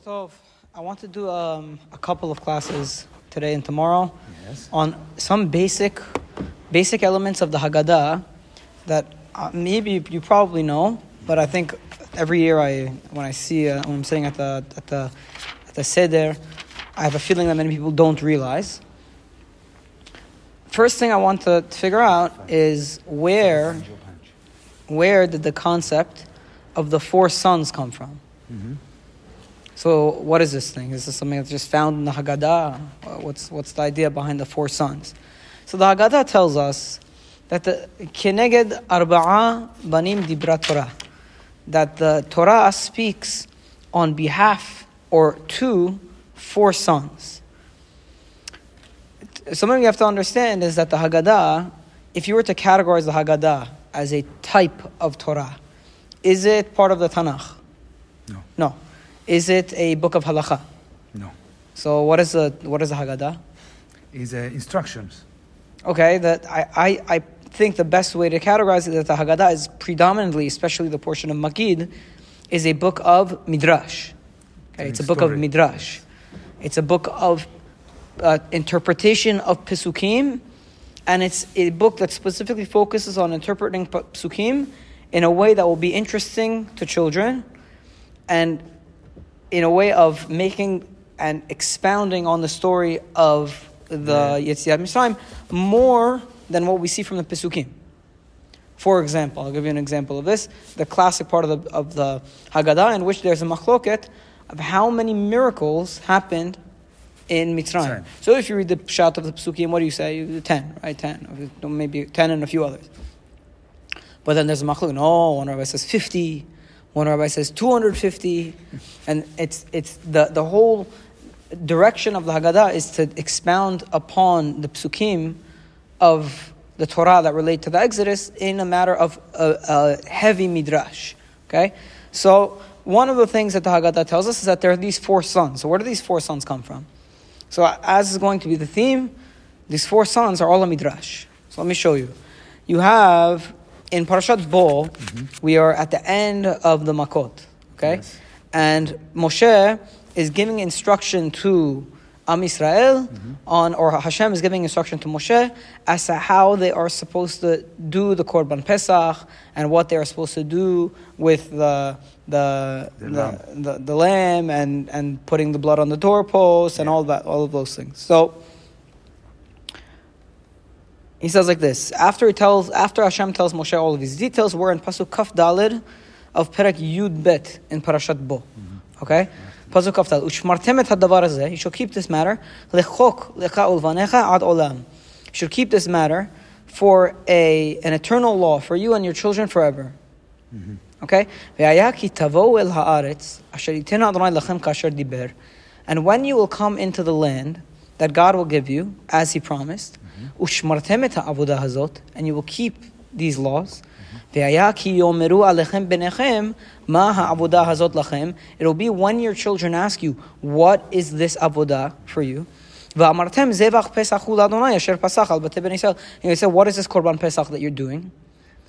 Tov. I want to do um, a couple of classes today and tomorrow Yes. on some basic, basic elements of the Haggadah that uh, maybe you, probably know, but I think every year I, when I see, uh, when I'm sitting at the at the at the seder, I have a feeling that many people don't realize. First thing I want to figure out is where where did the concept of the four sons come from? So, what is this thing? Is this something that's just found in the Haggadah? What's, what's the idea behind the four sons? So, the Haggadah tells us that the Keneged Arba'a Banim Dibra Torah, that the Torah speaks on behalf or to four sons. Something you have to understand is that the Haggadah, if you were to categorize the Haggadah as a type of Torah, is it part of the Tanakh? No. No. Is it a book of halacha? No. So what is the what is the Haggadah? Is uh, instructions. Okay, that I, I, I think the best way to categorize it that the Haggadah is predominantly, especially the portion of Maggid, is a book of Midrash. Okay, it's a book of story. Midrash. It's a book of uh, interpretation of Pesukim, and it's a book that specifically focuses on interpreting Pesukim in a way that will be interesting to children, and in a way of making and expounding on the story of the Yetziat Mitzrayim more than what we see from the Pesukim. For example, I'll give you an example of this: the classic part of the of the Haggadah, in which there's a machloket of how many miracles happened in Mitzrayim. Right. So if you read the pshat of the Pesukim, what do you say? You- Ten, right? Ten, maybe ten and a few others. But then there's a machlok. No, oh, one rabbi says 50, one rabbi says 250. And it's, it's the, the whole direction of the Haggadah is to expound upon the psukim of the Torah that relate to the Exodus in a matter of a, a heavy midrash. Okay? So, one of the things that the Haggadah tells us is that there are these four sons. So, where do these four sons come from? So, as is going to be the theme, these four sons are all a midrash. So, let me show you. You have in Parashat Bo, we are at the end of the Makot, okay? Yes. And Moshe is giving instruction to Am Israel on, or Hashem is giving instruction to Moshe as to how they are supposed to do the Korban Pesach and what they are supposed to do with the the The the, lamb. the, the lamb and, and putting the blood on the doorpost and all that all of those things. So he says like this after he tells after Hashem tells Moshe all of these details, we're in pasuk Kaf Dalid of Perak Yud Bet in Parashat Bo. Mm-hmm. Okay. Pasuk Kaf Dalid. Ushmartem et hadavar. You shall keep this matter lechok lecha ulvanecha ad olam. You should keep this matter for a an eternal law for you and your children forever. Mm-hmm. Okay. Ve'ayah tavo el haaretz asher yitin Adonai lachem kasher diber. And when you will come into the land that God will give you, as He promised, ושמרתם את העבודה הזאת, and you will keep these laws, והיה כי יאמרו עליכם בניכם, מה העבודה הזאת לכם, it will be when your children ask you, what is this עבודה for you? ואמרתם זבח פסח הוא לאדוני אשר פסח על בתי בני ישראל. And you say, what is this korban pesach that you're doing?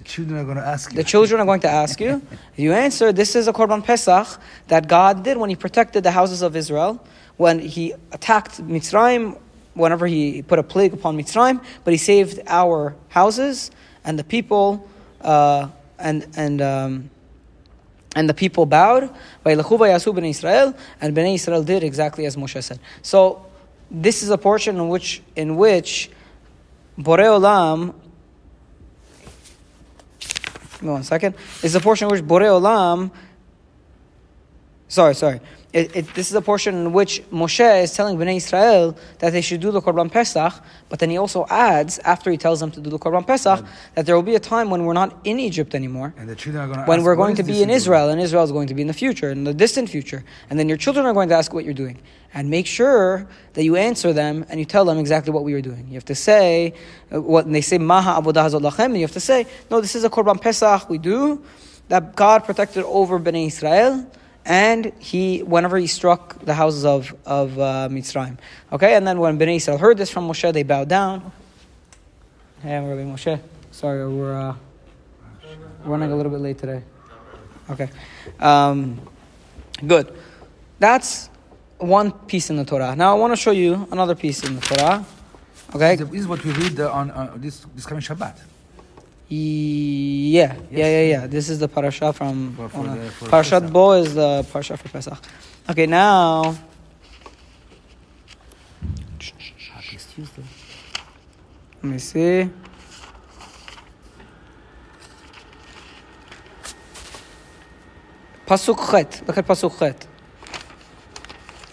The children are going to ask you. The children are going to ask you. You answer, this is a Korban Pesach that God did when He protected the houses of Israel, when He attacked Mitzrayim, whenever He put a plague upon Mitzrayim, but He saved our houses and the people, uh, and, and, um, and the people bowed. Vayilchu vayasu b'nei Israel, and Bnei Israel did exactly as Moshe said. So, this is a portion in which, in which Borei Olam Give me one second. Is a portion in which Borei Olam. Sorry, sorry. It, it, this is a portion in which Moshe is telling Bnei Israel that they should do the Korban Pesach, but then he also adds, after he tells them to do the Korban Pesach, that there will be a time when we're not in Egypt anymore, and the children are going to when ask, we're going to be in you're doing?" Israel, and Israel is going to be in the future, in the distant future. And then your children are going to ask what you're doing. And make sure that you answer them and you tell them exactly what we are doing. You have to say, uh, what when they say, Maha avodah hazot lachem, and you have to say, no, this is a Korban Pesach we do, that God protected over Bnei Israel, and he, whenever he struck the houses of, of uh, Mitzrayim. Okay, and then when Bnei Israel heard this from Moshe, they bowed down. Hey, I'm Rabbi Moshe. Sorry, we're uh, running a little bit late today. Okay. Um, good. That's one piece in the Torah. Now I want to show you another piece in the Torah. Okay? This is what we read uh, on uh, this this coming Shabbat. Yeah, yeah, yeah, yeah. This is the parasha from For- for the- for Parashat Pesach. Bo is the parasha for Pesach. Okay, now. Happiest Tuesday. Let me see. Pasuk Chet. Look at Pasuk Chet.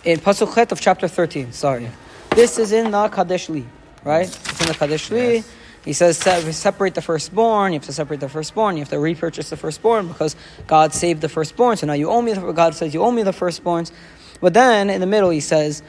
In Pasuk Chet of chapter 13, sorry. This is in the Kadesh Li, right? It's in the Kadesh Li. Yes. He says separate the firstborn. You have to separate the firstborn. You have to repurchase the firstborn because God saved the firstborn. So now you owe me. The, God says you owe me the firstborns. But then in the middle he says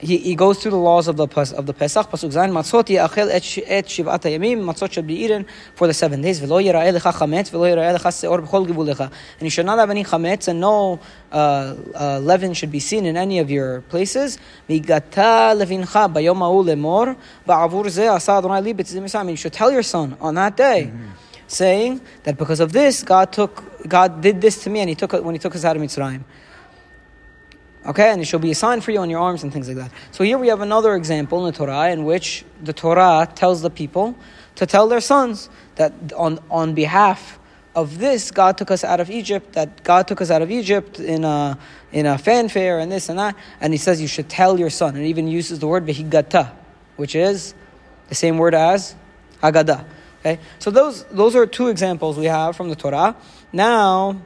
he, he goes through the laws of the of the Pesach. Pasuk Zayin Matzot yachel et sh- et shivat matzot should be eaten for the seven days. V'lo yira'eh lecha chametz v'lo yira'eh lecha seor b'chol givulecha. And you should not have any chametz and no uh, uh, leaven should be seen in any of your places. Migata levincha bayom ha'u lemor ba'avur zeh asa Adonai li b'tzim. You should tell your son on that day. Saying that because of this, God took, God did this to me, and He took when He took us out of Mitzrayim. Okay, and it shall be a sign for you on your arms and things like that. So here we have another example in the Torah in which the Torah tells the people to tell their sons that on, on behalf of this, God took us out of Egypt, that God took us out of Egypt in a, in a fanfare and this and that. And he says you should tell your son. And even uses the word vehigata, which is the same word as Haggadah. Okay, so those, those are two examples we have from the Torah. Now,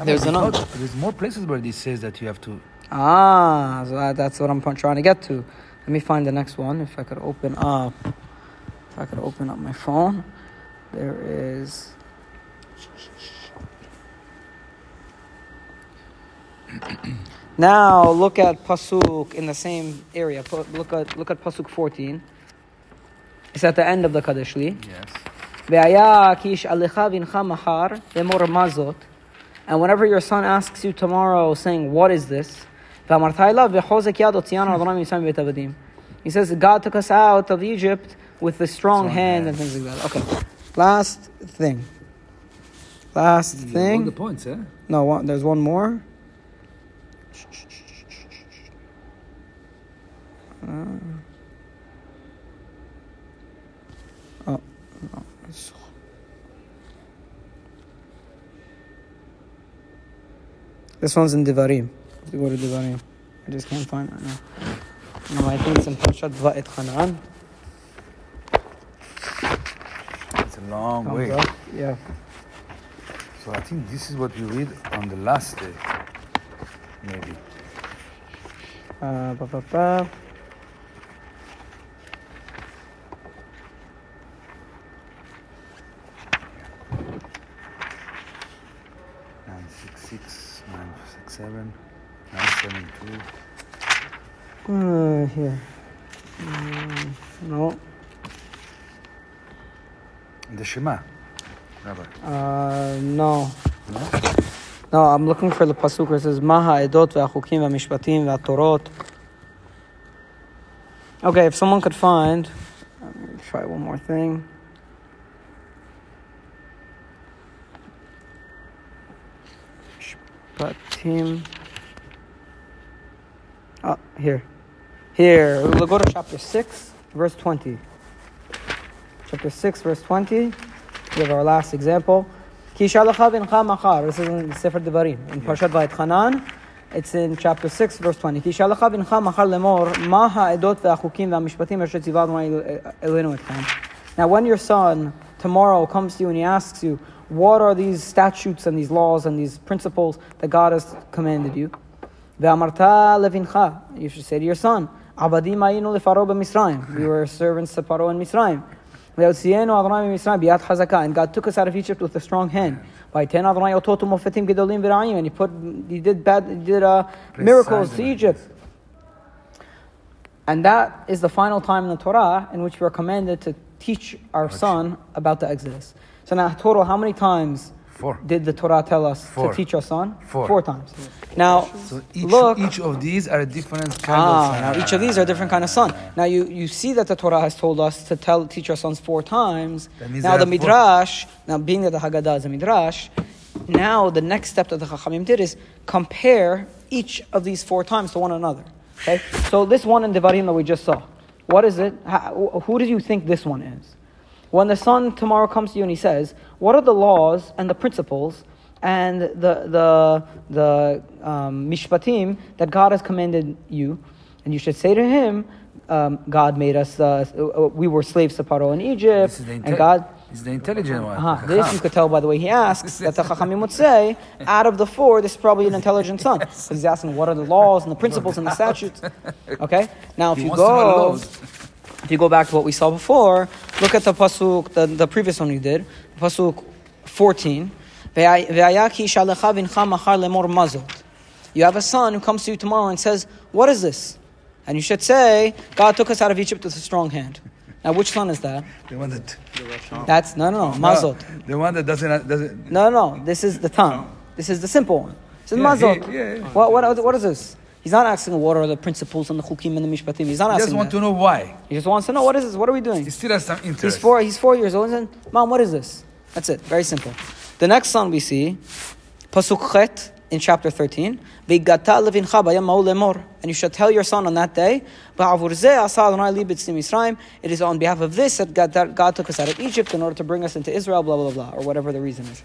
I mean, another. look, There's more places where this says that you have to. Ah, so that, that's what I'm trying to get to. Let me find the next one. If I could open up, if I could open up my phone, there is. now look at pasuk in the same area. Pu- Look at look at pasuk 14. It's at the end of the Kadesh Li. Yes. והיה כי ישאלך בנך מחר לאמור מה זאת And whenever your son asks you tomorrow, saying, What is this? He says, God took us out of Egypt with a strong, strong hand, and things like that. Okay. Last thing. Last you thing. The points, eh? No, one, there's one more. Uh, This one's in Devarim. Let's go to Devarim. I just can't find it right now. No, I think it's in Parshat Va'etchanan. It's a long Comes way. up. Yeah. So I think this is what we read on the last day, maybe. Uh, ba, ba, ba. Nine six six nine six seven nine seven two. Uh, here. Mm, no. The Shema, Rabbi. Uh, no. No? No, I'm looking for the pasuk where it says Maha Edot ve'achukim ve'mishpatim ve'atorot. Okay, if someone could find, let me try one more thing. Mishpatim. Oh, here. Here, we'll go to chapter 6, verse 20. Chapter 6, verse 20. We have our last example. Ki shalacha bincha. This is in Sefer Devarim. In Parshat Va'etchanan, it's in chapter 6, verse 20. Ki shalacha bincha machar lemor, ma ha'edot ve'achukim asher tziva Adonai Eloheinu etchem. Now, when your son tomorrow comes to you and he asks you, what are these statutes and these laws and these principles that God has commanded you? You should say to your son, We were servants to Paro in Mitzrayim. And God took us out of Egypt with a strong hand. And He put, He did bad, He did uh, miracles to Egypt. And that is the final time in the Torah in which we are commanded to teach our son about the Exodus. So now, total, how many times Four. did the Torah tell us Four. to teach our son? Four. Four times. Now, So each, look. each of these are a different kind Ah, of. now each of these are a different kind of son. Now you, you see that the Torah has told us to tell teach our sons four times. Now the are four. midrash, now being that the Haggadah is a midrash, now the next step that the Chachamim did is compare each of these four times to one another. Okay, so this one in Devarim that we just saw, what is it? How, who do you think this one is? When the son tomorrow comes to you and he says, "What are the laws and the principles and the the the um, mishpatim that God has commanded you?" And you should say to him, um, "God made us. Uh, we were slaves to Paro in Egypt, This is the and inte- God." It's the intelligent one. Uh-huh. This you could tell by the way he asks that the Chachamim would say, out of the four, this is probably an intelligent son. Because he's asking what are the laws and the principles and the statutes. Okay? Now if He you wants to know the go. If you go back to what we saw before, look at the pasuk, the, the previous one we did, pasuk 14. "Ve'aya ki shalecha vincha machar lemor mazot." You have a son who comes to you tomorrow and says, "What is this?" And you should say, "God took us out of Egypt with a strong hand." Now, which son is that? The one that. That's no, no, no, mazot. The one that doesn't. Uh, doesn't No, no, this is the tongue. This is the simple one. This is Yeah, mazot. yeah, yeah. What, what, what is this? He's not asking what are the principles and the chukim and the mishpatim. He's not he asking He just want that. to know why. He just wants to know what is this? What are we doing? He still has some interest. He's four. He's four years old. And said, Mom, what is this? That's it. Very simple. The next son we see, pasuk chet in chapter thirteen. "V'gata levincha bayam ma'u lemor." And you shall tell your son on that day, "Ba'avur zeh asa Adonai li b'tzim Yisraim." It is on behalf of this that God, that God took us out of Egypt in order to bring us into Israel. Blah blah blah, or whatever the reason is.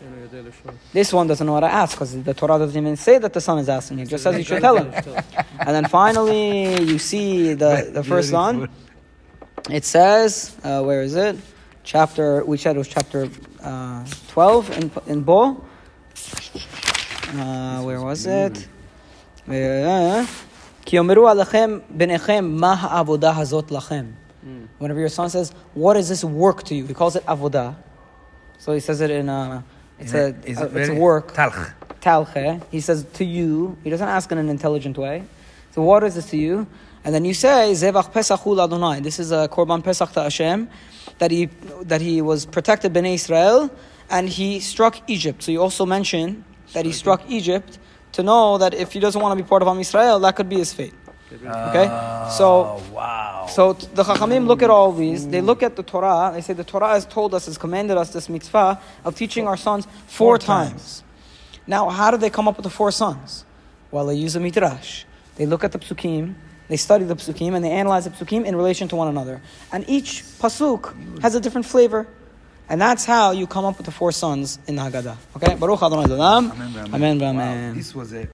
This one doesn't know how to ask because the Torah doesn't even say that the son is asking. It just says you should tell him. And then finally, you see the, the first one. It says, uh, where is it? Chapter, we said it was chapter uh, 12 in, in Bo. Uh, where was it? Uh, "כי יאמרו עליכם בניכם מה העבודה הזאת לכם." Whenever your son says, "What is this work to you?" He calls it avodah. So he says it in a, it's a, Is a- it it's a very- work. Talch. Talche. He says to you. He doesn't ask in an intelligent way. So what is this to you? And then you say Zevach Pesachul Adonai. This is a Korban Pesach to Hashem that he that he was protected Bnei Israel and he struck Egypt. So you also mention that he struck Egypt to know that if he doesn't want to be part of Am Israel, that could be his fate. Okay? Ah, so- Oh, wow. So the Chachamim look at all these. They look at the Torah. They say the Torah has told us, has commanded us this mitzvah of teaching our sons four, Four times. times. Now, how do they come up with the four sons? Well, they use a midrash. They look at the psukim, they study the psukim, and they analyze the psukim in relation to one another. And each pasuk has a different flavor. And that's how you come up with the four sons in the Haggadah. Okay? Baruch Adonai. Amen, amen. Amen. Wow, This was a